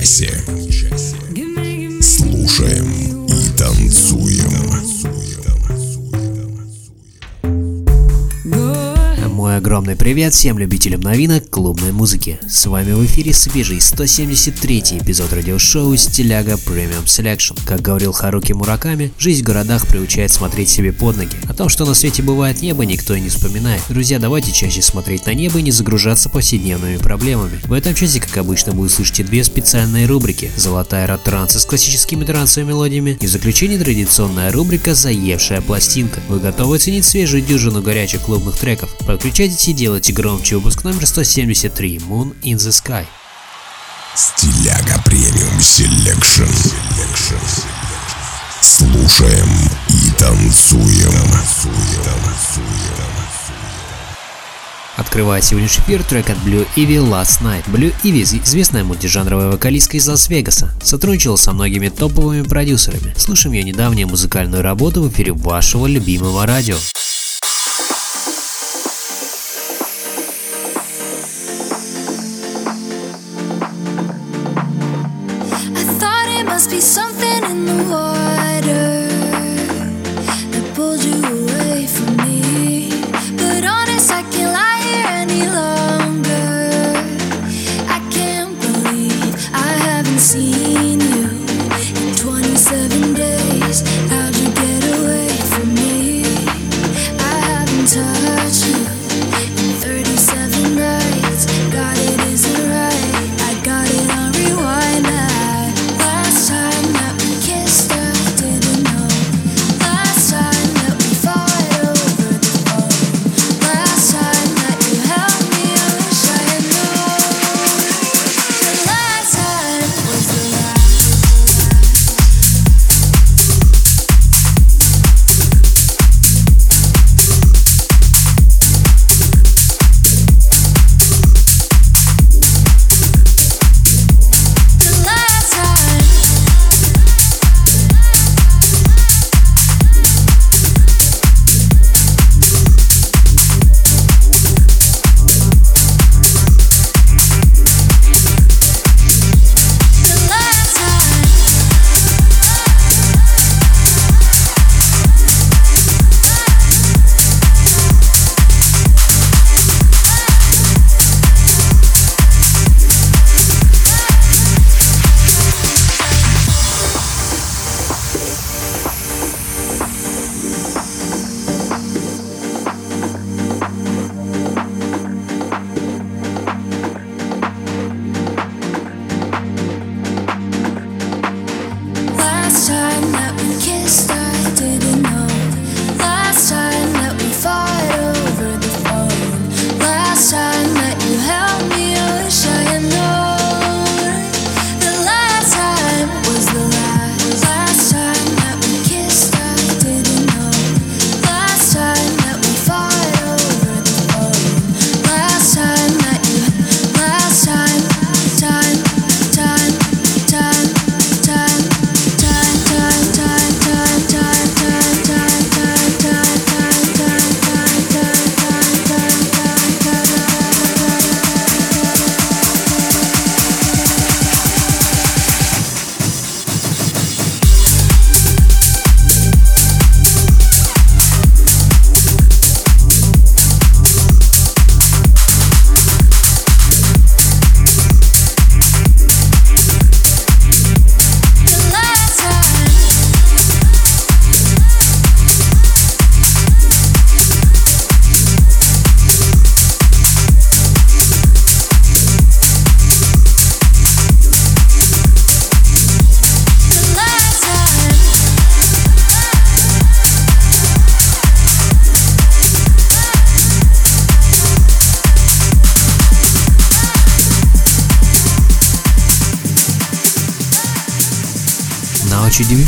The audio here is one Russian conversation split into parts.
Этом часе. Огромный привет всем любителям новинок клубной музыки. С вами в эфире свежий 173 эпизод радиошоу «Стиляга Premium Selection». Как говорил Харуки Мураками, жизнь в городах приучает смотреть себе под ноги. О том, что на свете бывает небо, никто и не вспоминает. Друзья, давайте чаще смотреть на небо и не загружаться повседневными проблемами. В этом часе, как обычно, вы услышите две специальные рубрики. Золотая рот транса с классическими трансовыми мелодиями и в заключение традиционная рубрика «Заевшая пластинка». Вы готовы оценить свежую дюжину горячих клубных треков? Подключайтесь и делайте громче выпуск номер 173 Moon in the Sky. Стиляга Premium Selection. Слушаем и танцуем. Открывает сегодняшний эфир трек от Blue Ivy Last Night. Blue Ivy – известная мультижанровая вокалистка из Лас-Вегаса. Сотрудничала со многими топовыми продюсерами. Слушаем ее недавнюю музыкальную работу в эфире вашего любимого радио. Must be something in the water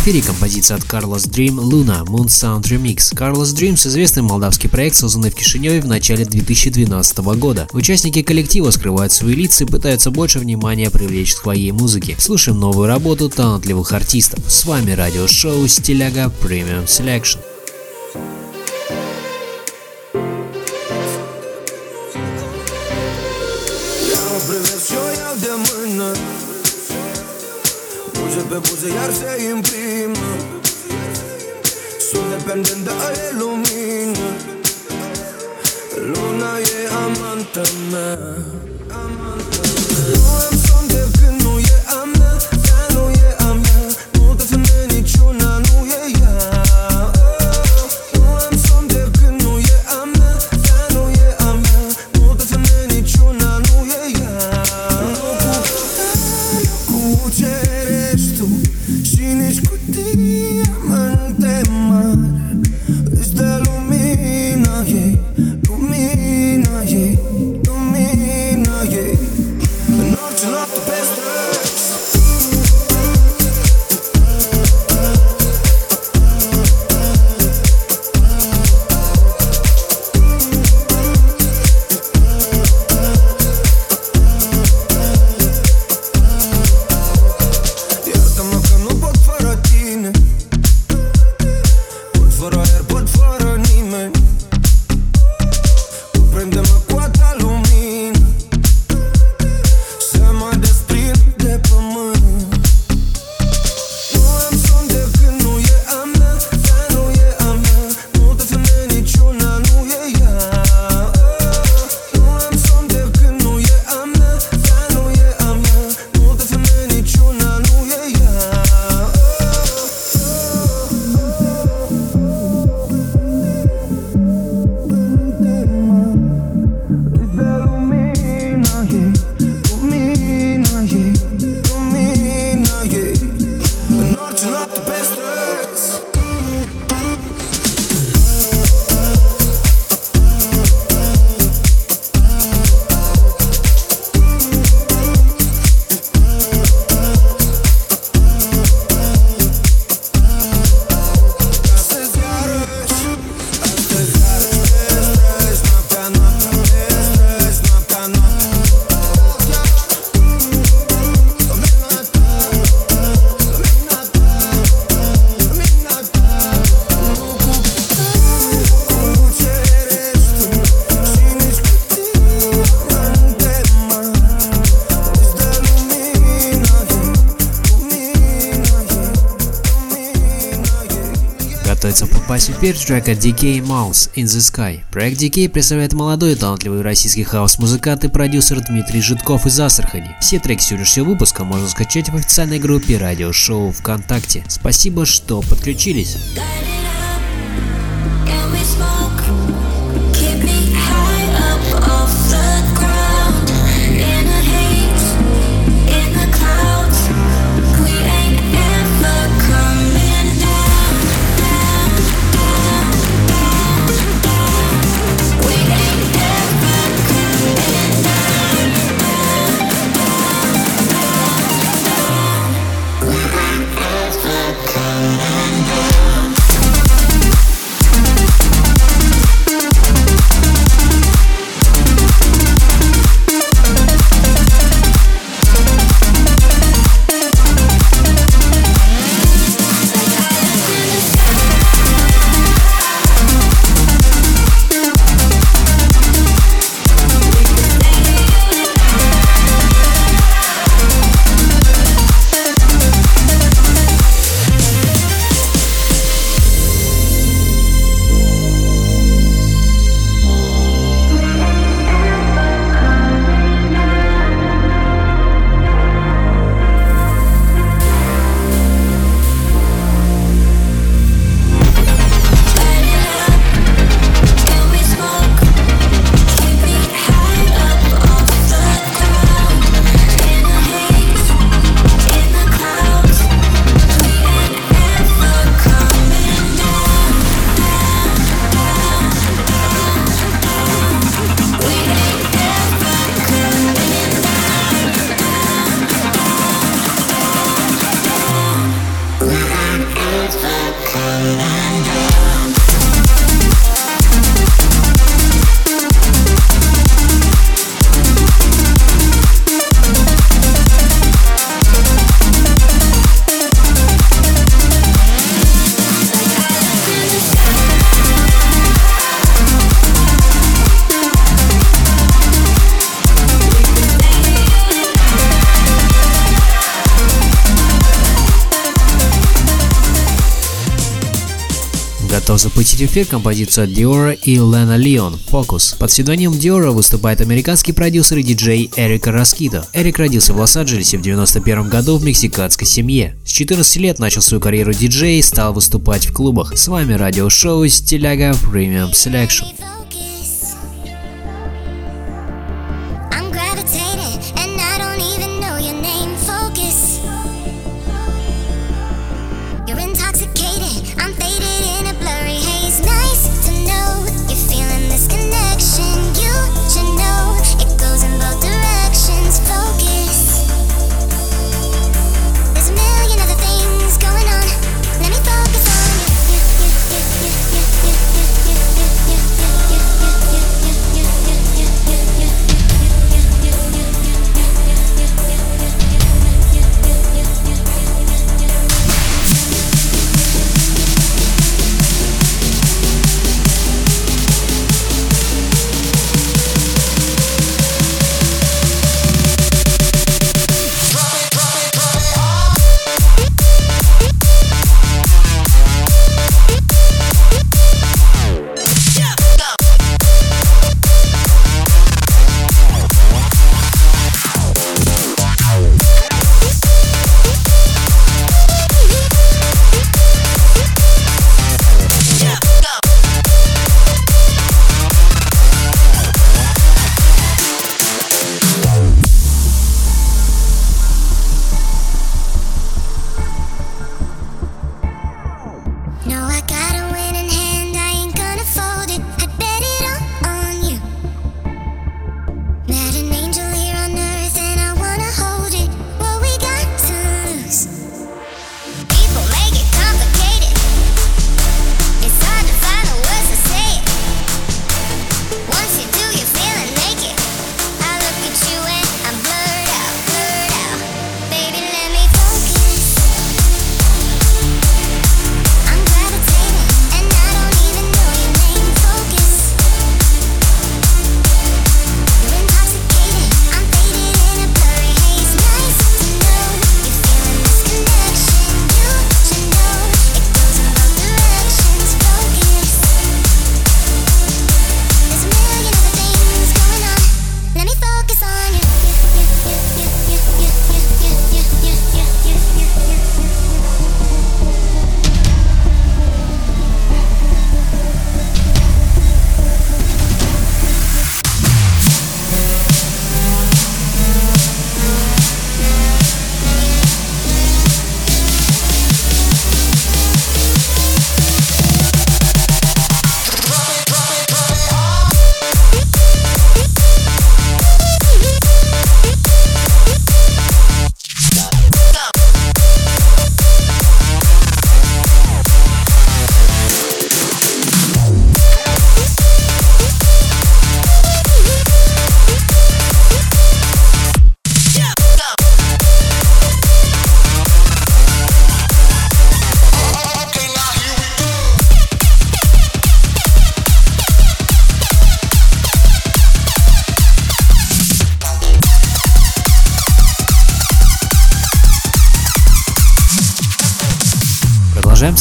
эфире композиция от Carlos Dream Luna Moon Sound Remix. Carlos Dreams – известный молдавский проект, созданный в Кишиневе в начале 2012 года. Участники коллектива скрывают свои лица и пытаются больше внимания привлечь к своей музыке. Слушаем новую работу талантливых артистов. С вами радиошоу Стиляга Premium Selection. Я все, я Frunze pe buze iar se imprimă. Sunt dependent de aia lumină. Luna e amantă mea. Amanta mea. Теперь трека DK Moon in the Sky. Проект DK представляет молодой и талантливый российский хаус-музыкант и продюсер Дмитрий Житков из Астрахани. Все треки сегодняшнего выпуска можно скачать в официальной группе радиошоу ВКонтакте. Спасибо, что подключились. в эфир композицию Диора и Лена Леон Фокус. Под псевдонимом Диора выступает американский продюсер и диджей Эрик Раскито. Эрик родился в Лос-Анджелесе в 91 году в мексиканской семье. С 14 лет начал свою карьеру диджея и стал выступать в клубах. С вами радиошоу «Стиляга Premium Selection».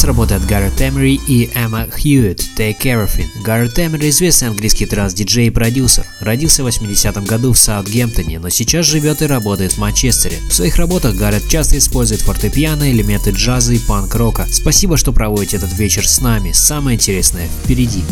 Здесь работают Гаррет Эмери и Эмма Хьюитт, Take Care of It. Гаррет Эмери – известный английский транс-диджей и продюсер. Родился в 80-м году в Саутгемптоне, но сейчас живет и работает в Манчестере. В своих работах Гаррет часто использует фортепиано, элементы джаза и панк-рока. Спасибо, что проводите этот вечер с нами. Самое интересное впереди.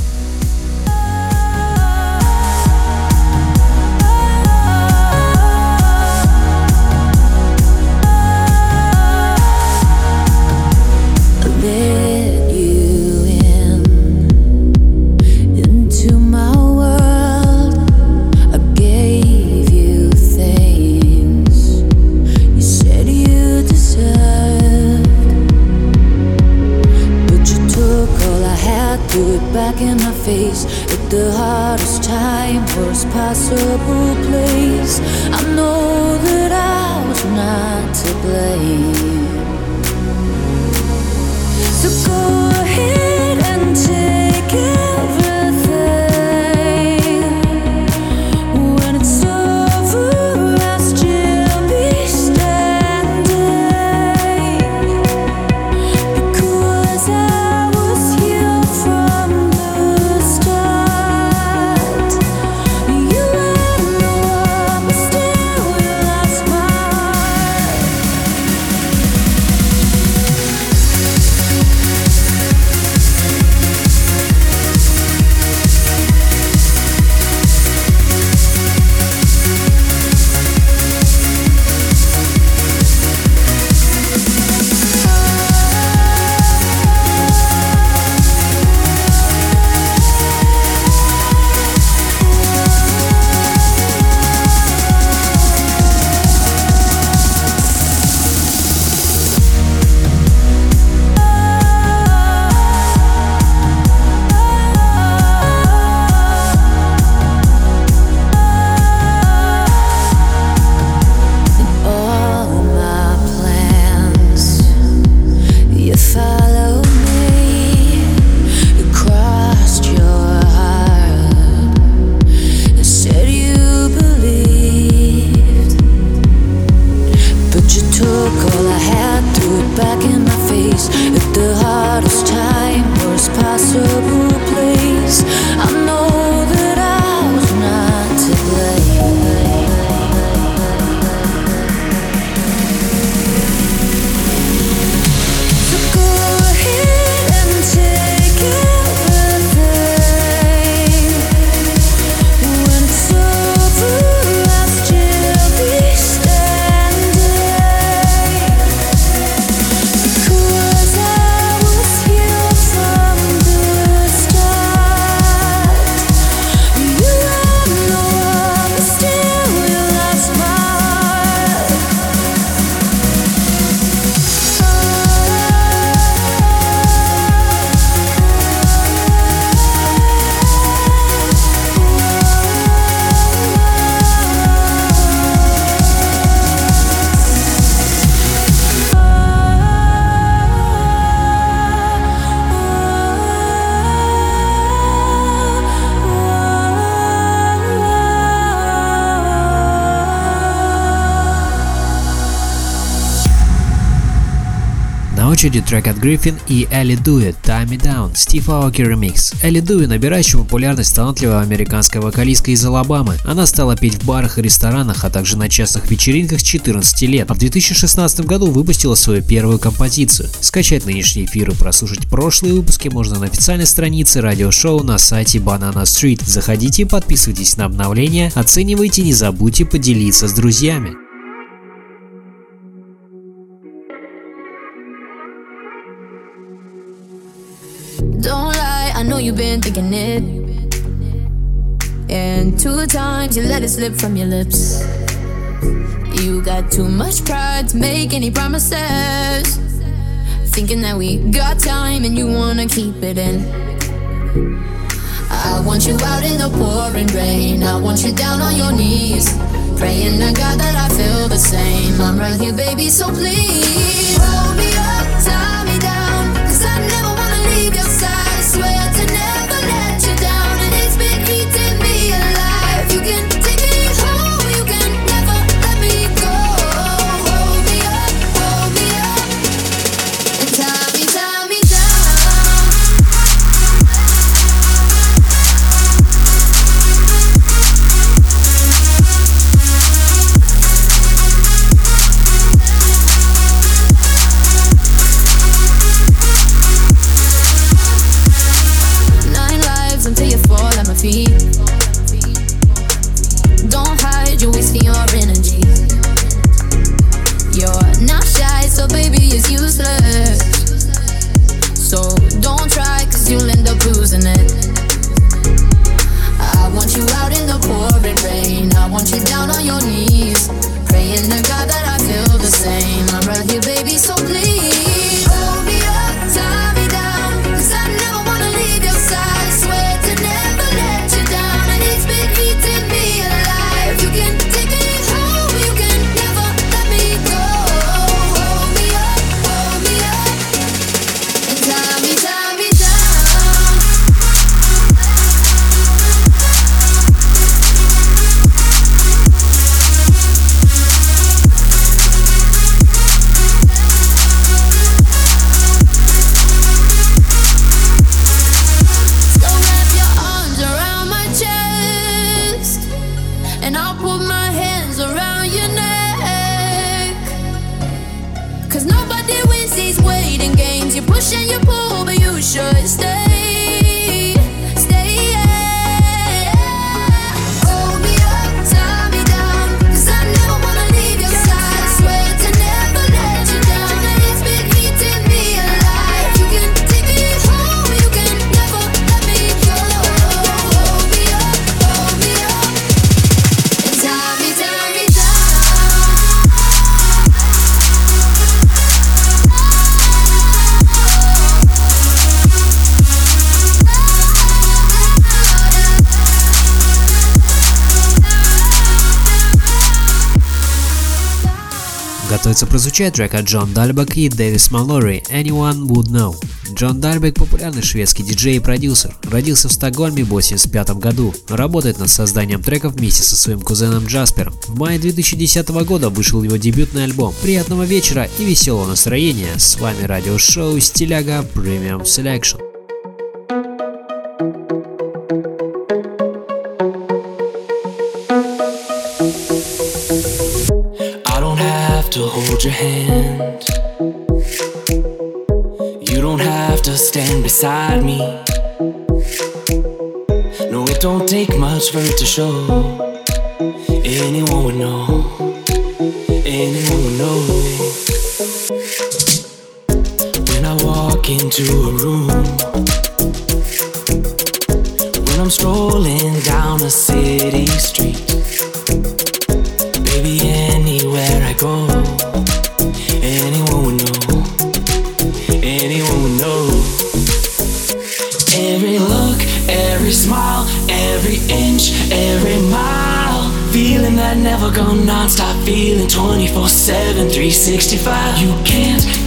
Очереди трек от Гриффин и Элли Дуи «Tie Me Down» Стив Аоки ремикс. Элли Дуи, набирающая популярность талантливая американская вокалистка из Алабамы. Она стала петь в барах и ресторанах, а также на частных вечеринках с 14 лет, а в 2016 году выпустила свою первую композицию. Скачать нынешний эфир и прослушать прошлые выпуски можно на официальной странице радиошоу на сайте Banana Street. Заходите, подписывайтесь на обновления, оценивайте, не забудьте поделиться с друзьями. You've been thinking it. And two times you let it slip from your lips. You got too much pride to make any promises. Thinking that we got time and you wanna keep it in. I want you out in the pouring rain. I want you down on your knees. Praying to God that I feel the same. I'm right here, baby, so please hold me up, tie me want you down on your knees. Praying to God that I feel the same. I'm right here, baby, so please Готовится прозвучать трек от Джон Дальбек и Дэвис Маллори «Anyone Would Know». Джон Дальбек – популярный шведский диджей и продюсер. Родился в Стокгольме в 1985 году. Работает над созданием треков вместе со своим кузеном Джаспером. В мае 2010 года вышел его дебютный альбом. Приятного вечера и веселого настроения. С вами радиошоу Стиляга Premium Selection. To hold your hand. You don't have to stand beside me. No, it don't take much for it to show. Anyone would know. Anyone would know. When I walk into a room. When I'm strolling down a city street. 365 you can't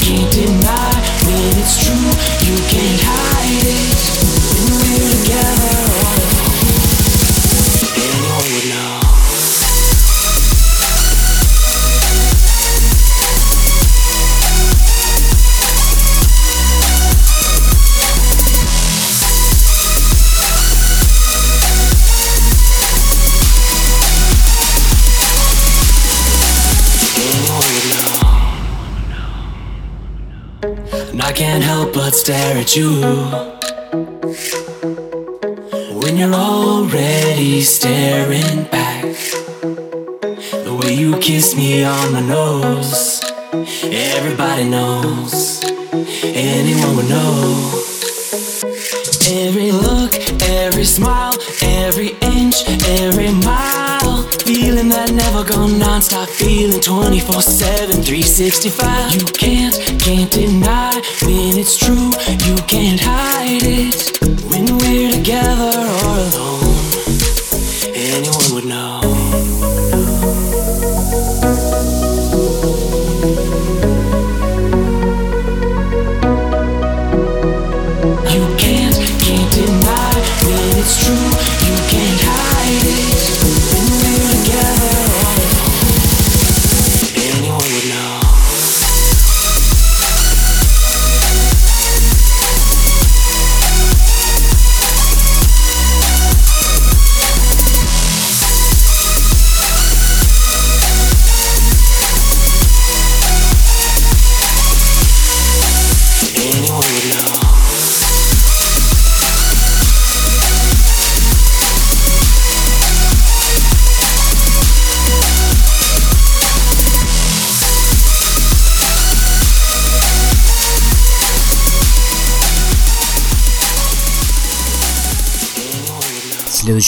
stare at you. When you're already staring back, the way you kiss me on my nose, everybody knows, anyone would know. Every look, every smile, every inch, every mile. Feeling that never go non-stop feeling 24-7, 365 You can't When we're together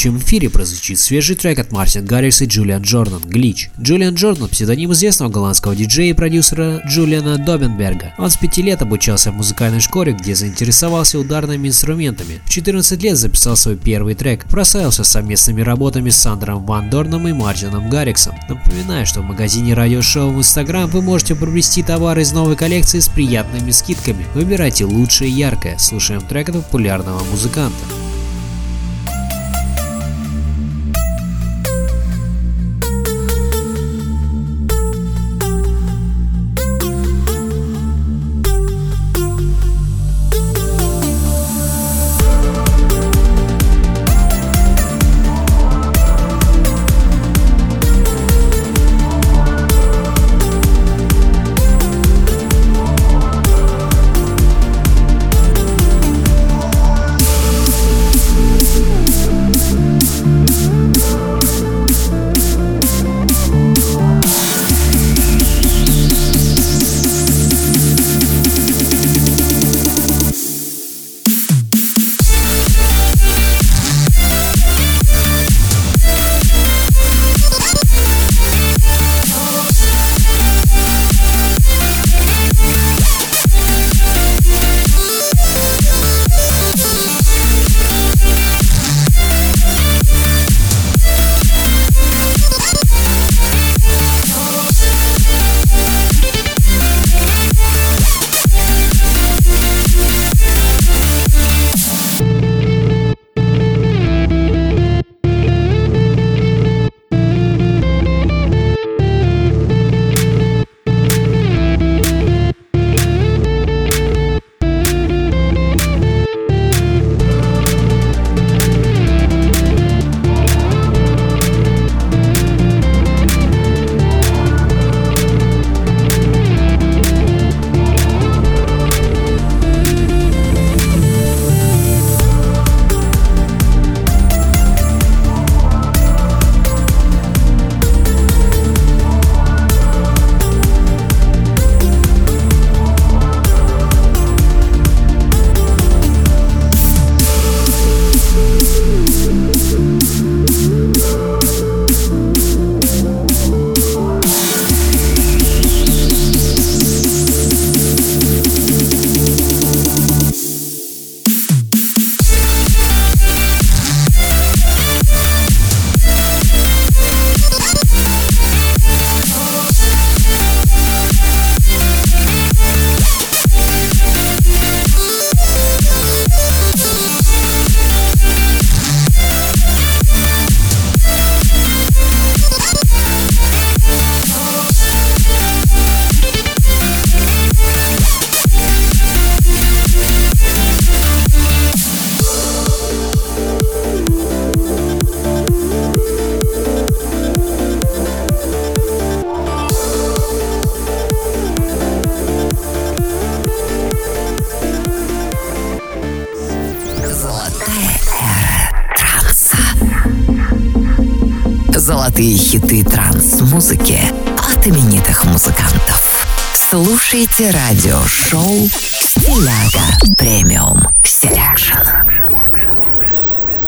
следующем эфире прозвучит свежий трек от Мартин Гаррикс и Джулиан Джордан «Глич». Джулиан Джордан – псевдоним известного голландского диджея и продюсера Джулиана Добенберга. Он с пяти лет обучался в музыкальной школе, где заинтересовался ударными инструментами. В 14 лет записал свой первый трек, прославился совместными работами с Сандером Ван Дорном и Мартином Гарриксом. Напоминаю, что в магазине радиошоу в Instagram вы можете приобрести товары из новой коллекции с приятными скидками. Выбирайте лучшее и яркое. Слушаем трек от популярного музыканта. Золотые хиты транс-музыки от именитых музыкантов. Слушайте радиошоу «Стиляга Premium Selection».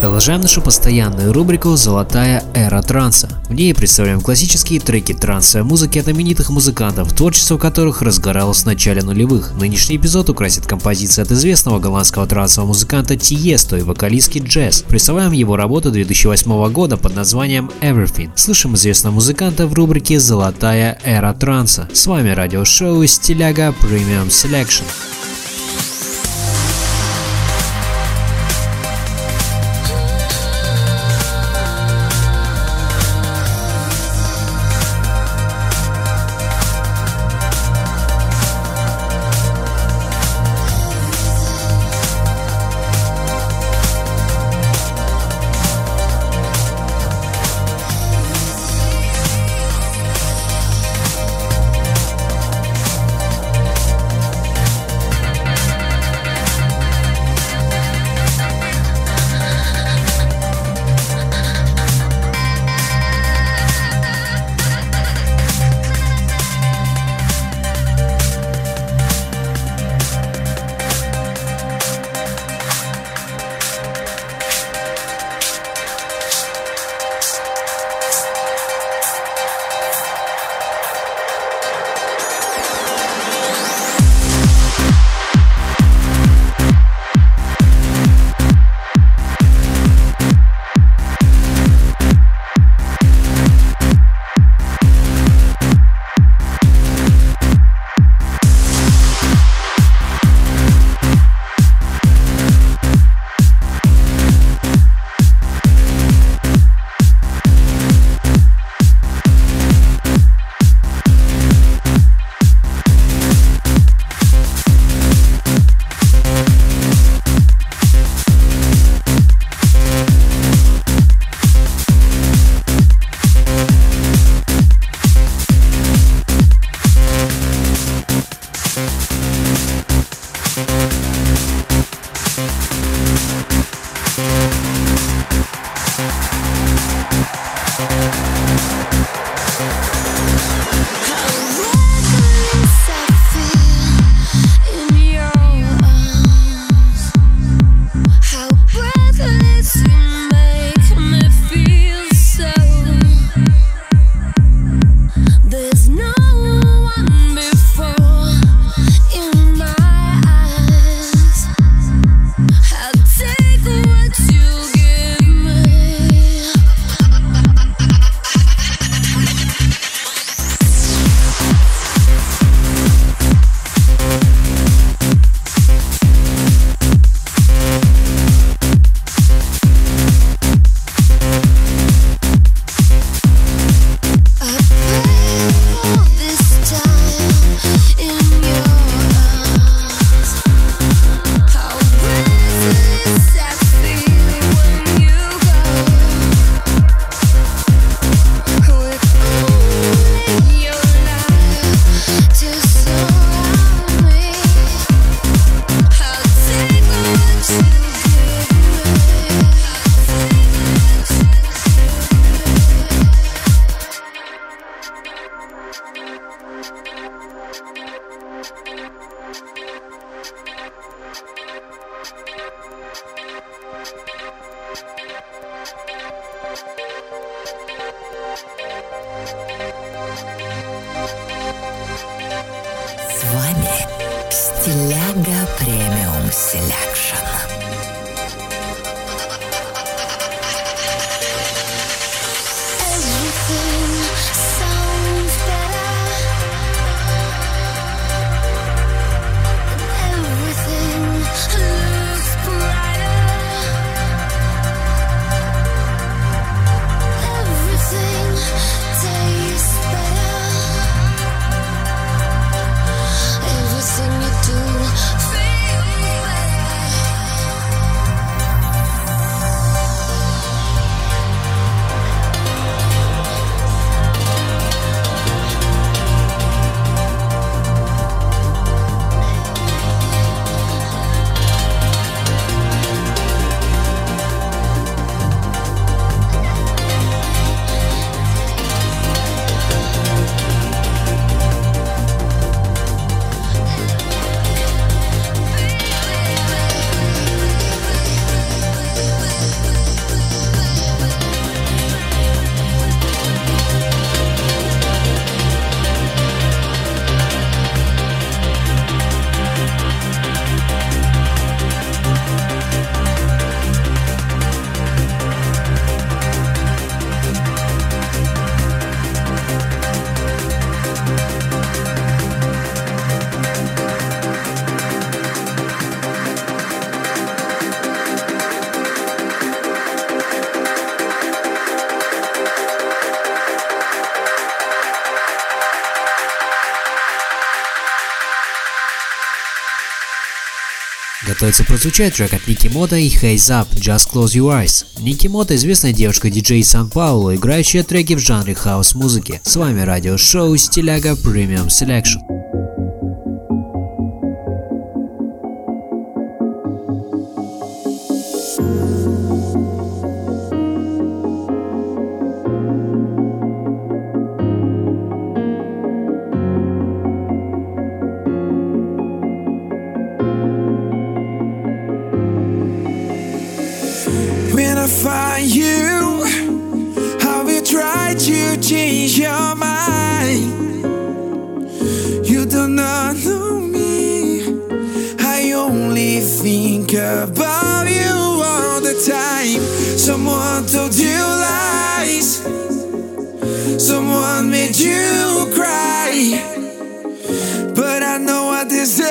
Продолжаем нашу постоянную рубрику «Золотая эра транса». В ней представляем классические треки трансовой музыки от именитых музыкантов, творчество которых разгоралось в начале нулевых. Нынешний эпизод украсит композиция от известного голландского трансового музыканта Тиесто и вокалистки Джесс. Представляем его работу 2008 года под названием Everything. Слышим известного музыканта в рубрике «Золотая эра транса». С вами радиошоу «Стиляга Premium Selection». Готовится прозвучать трек от Ники Мота и Haze Up Just Close Your Eyes. Ники Мота известная девушка-диджей Сан-Паулу, играющая треки в жанре хаос-музыки. С вами радиошоу Стиляга Premium Selection. I find you, I will try to change your mind. You do not know me. I only think about you all the time. Someone told you lies. Someone made you cry. But I know I deserve you.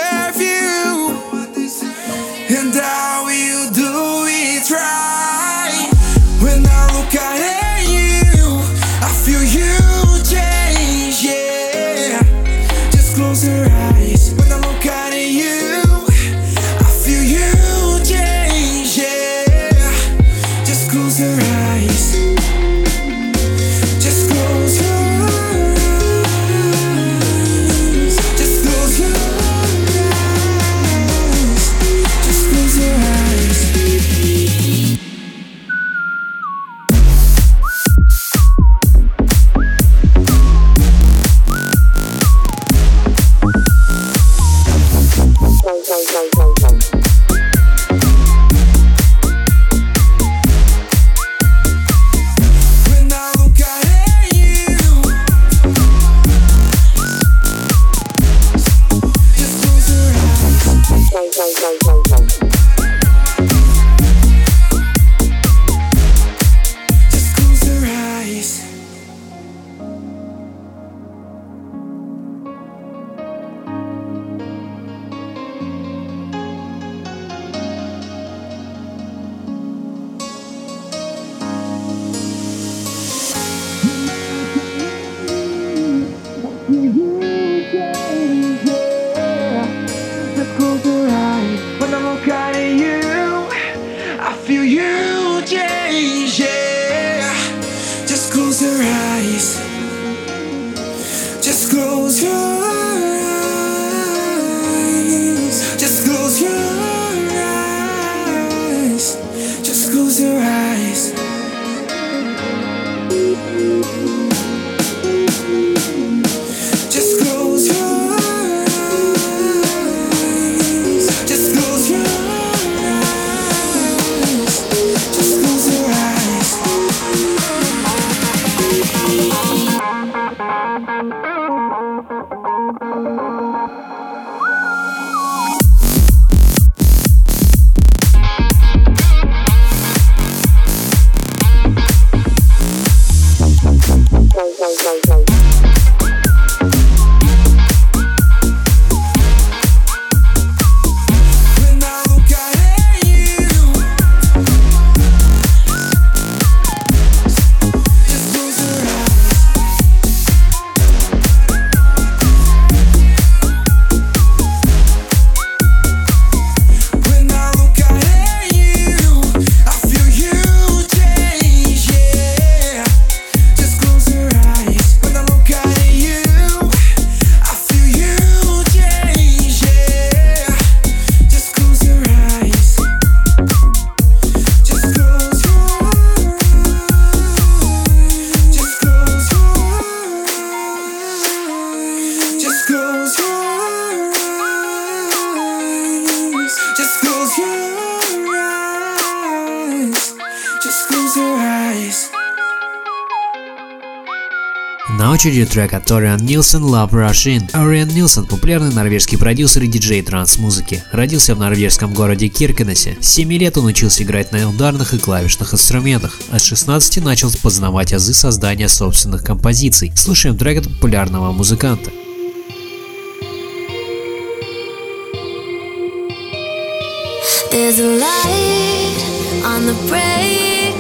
На очереди трек от Ториан Нилсон Love Rush In. Ориан Нилсон – популярный норвежский продюсер и диджей транс-музыки. Родился в норвежском городе Киркенесе. С 7 лет он учился играть на ударных и клавишных инструментах, а с 16 начал познавать азы создания собственных композиций. Слушаем трек от популярного музыканта. There's a light on the on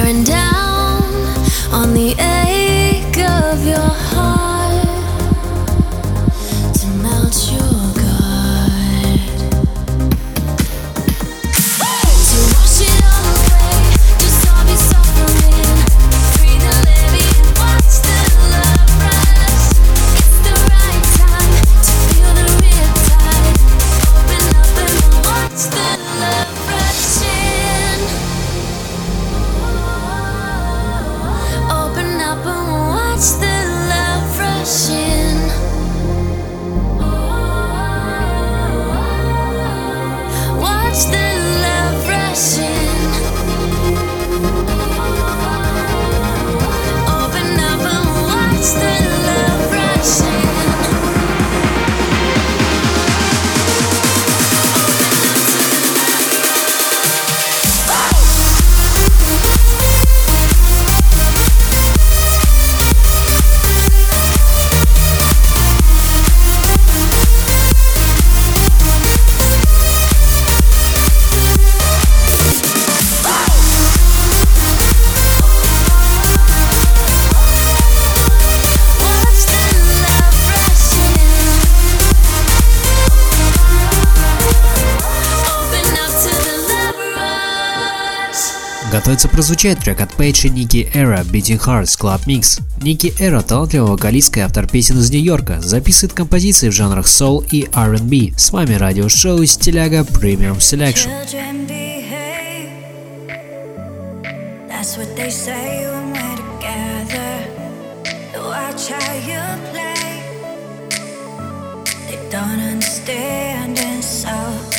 staring down готовится прозвучать трек от Пейджа Ники Эра Beating Hearts Club Mix. Ники Эра, талантливая вокалистка и автор песен из Нью-Йорка, записывает композиции в жанрах soul и R&B. С вами радиошоу Стиляга Premium Selection. Don't understand, and so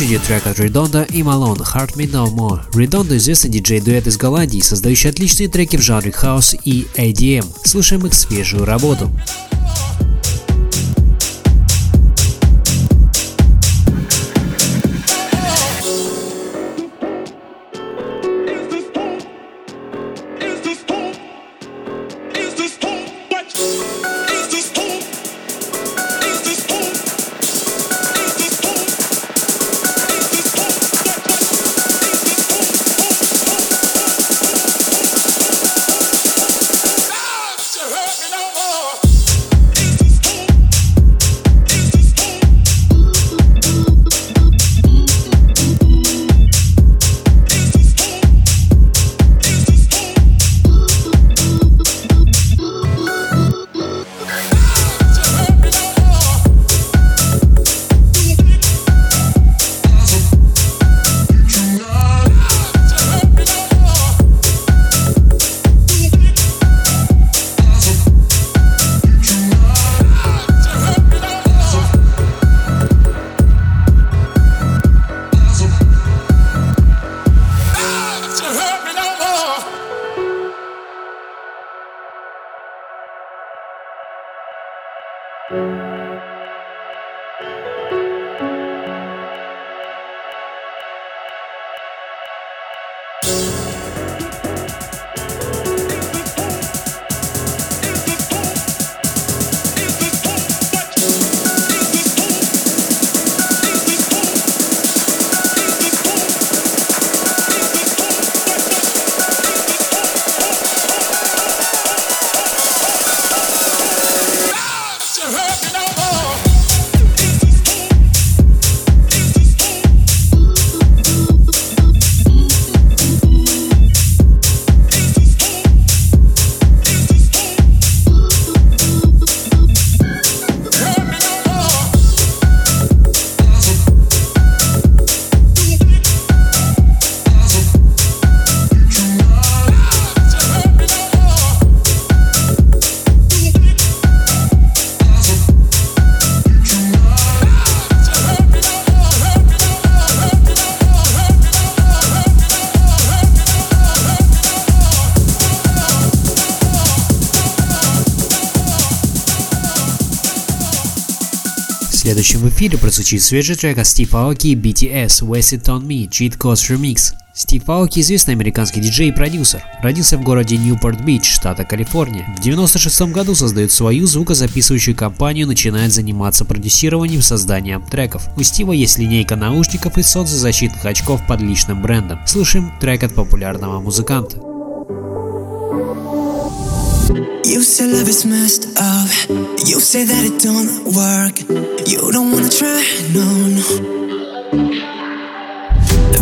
очереди трек от Redondo и Malone «Heart Me No More». Redondo – известный диджей-дуэт из Голландии, создающий отличные треки в жанре хаус и ADM. Слушаем их свежую работу. Эфире прозвучит свежий трек от Стив Аоки BTS Waste It On Me Cheat Codes Remix. Стив Аоки – известный американский диджей и продюсер. Родился в городе Ньюпорт-Бич, штата Калифорния. В 96 году создает свою звукозаписывающую компанию начинает заниматься продюсированием созданием треков. У Стива есть линейка наушников и солнцезащитных очков под личным брендом. Слушаем трек от популярного музыканта. You say love is messed up. You say that it don't work. You don't wanna try, no, no.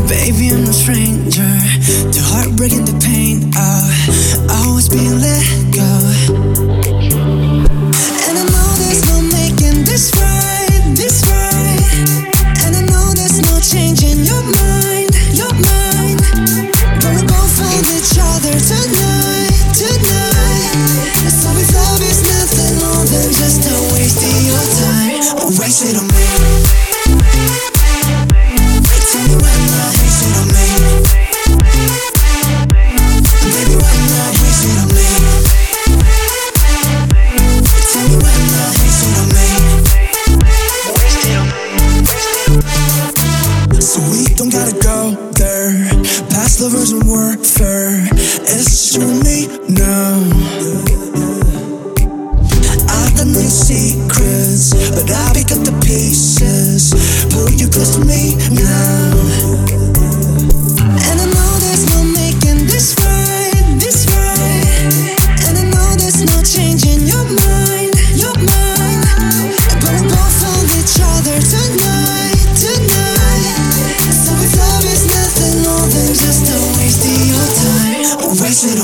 Baby, I'm no stranger to heartbreak and the pain of always being let go. And I know there's no making this right, this lovers and warfare. It's and me now. I got no secrets, but I pick up the pieces. Pull you close to me now.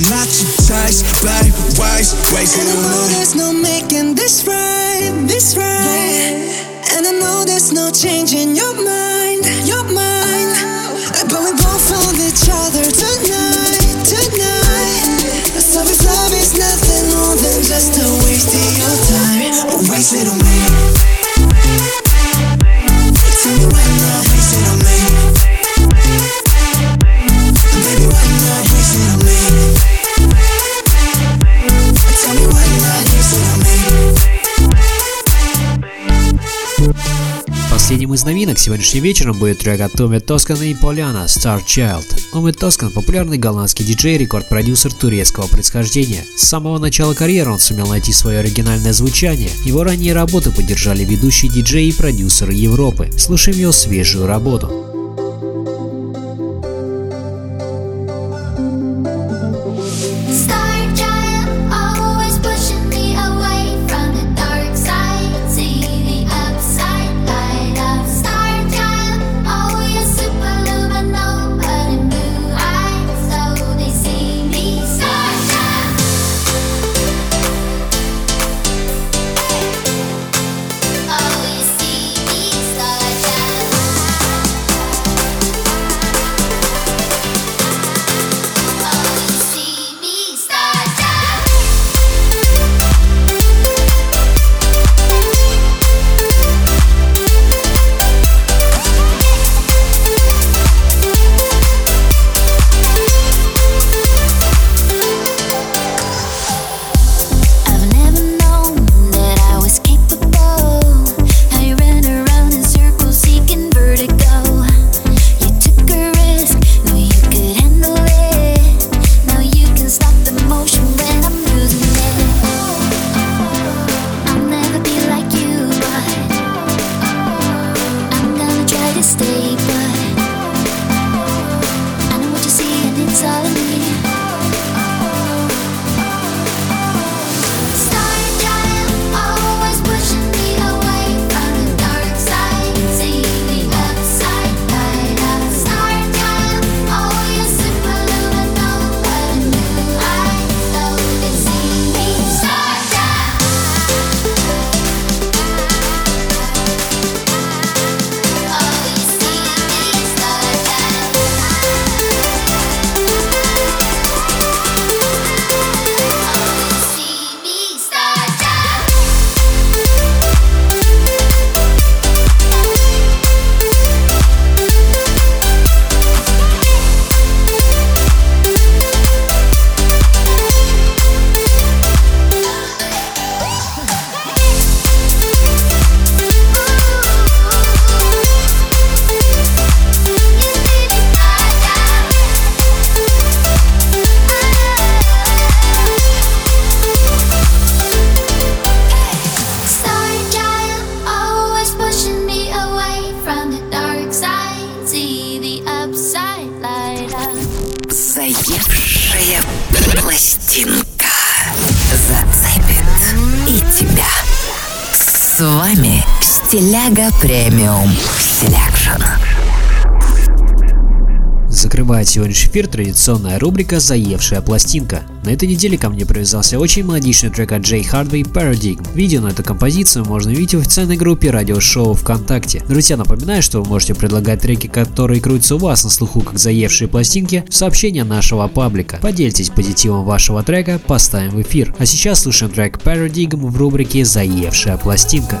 I'm not your taste, bad, wise, wasting And I know there's no making this right, this right. And I know there's no changing your сегодняшним вечером будет трек от Томи Тоскана и Поляна «Star Child». Томи Тоскан – популярный голландский диджей, рекорд-продюсер турецкого происхождения. С самого начала карьеры он сумел найти свое оригинальное звучание. Его ранние работы поддержали ведущие диджеи и продюсеры Европы. Слушаем его свежую работу. Закрывает сегодняшний эфир традиционная рубрика «Заевшая пластинка». На этой неделе ко мне привязался очень мелодичный трек от Джей Хардвей «Paradigm». Видео на эту композицию можно увидеть в официальной группе радиошоу ВКонтакте. Друзья, напоминаю, что вы можете предлагать треки, которые крутятся у вас на слуху как заевшие пластинки, в сообщения нашего паблика. Поделитесь позитивом вашего трека, поставим в эфир. А сейчас слушаем трек «Paradigm» в рубрике «Заевшая пластинка».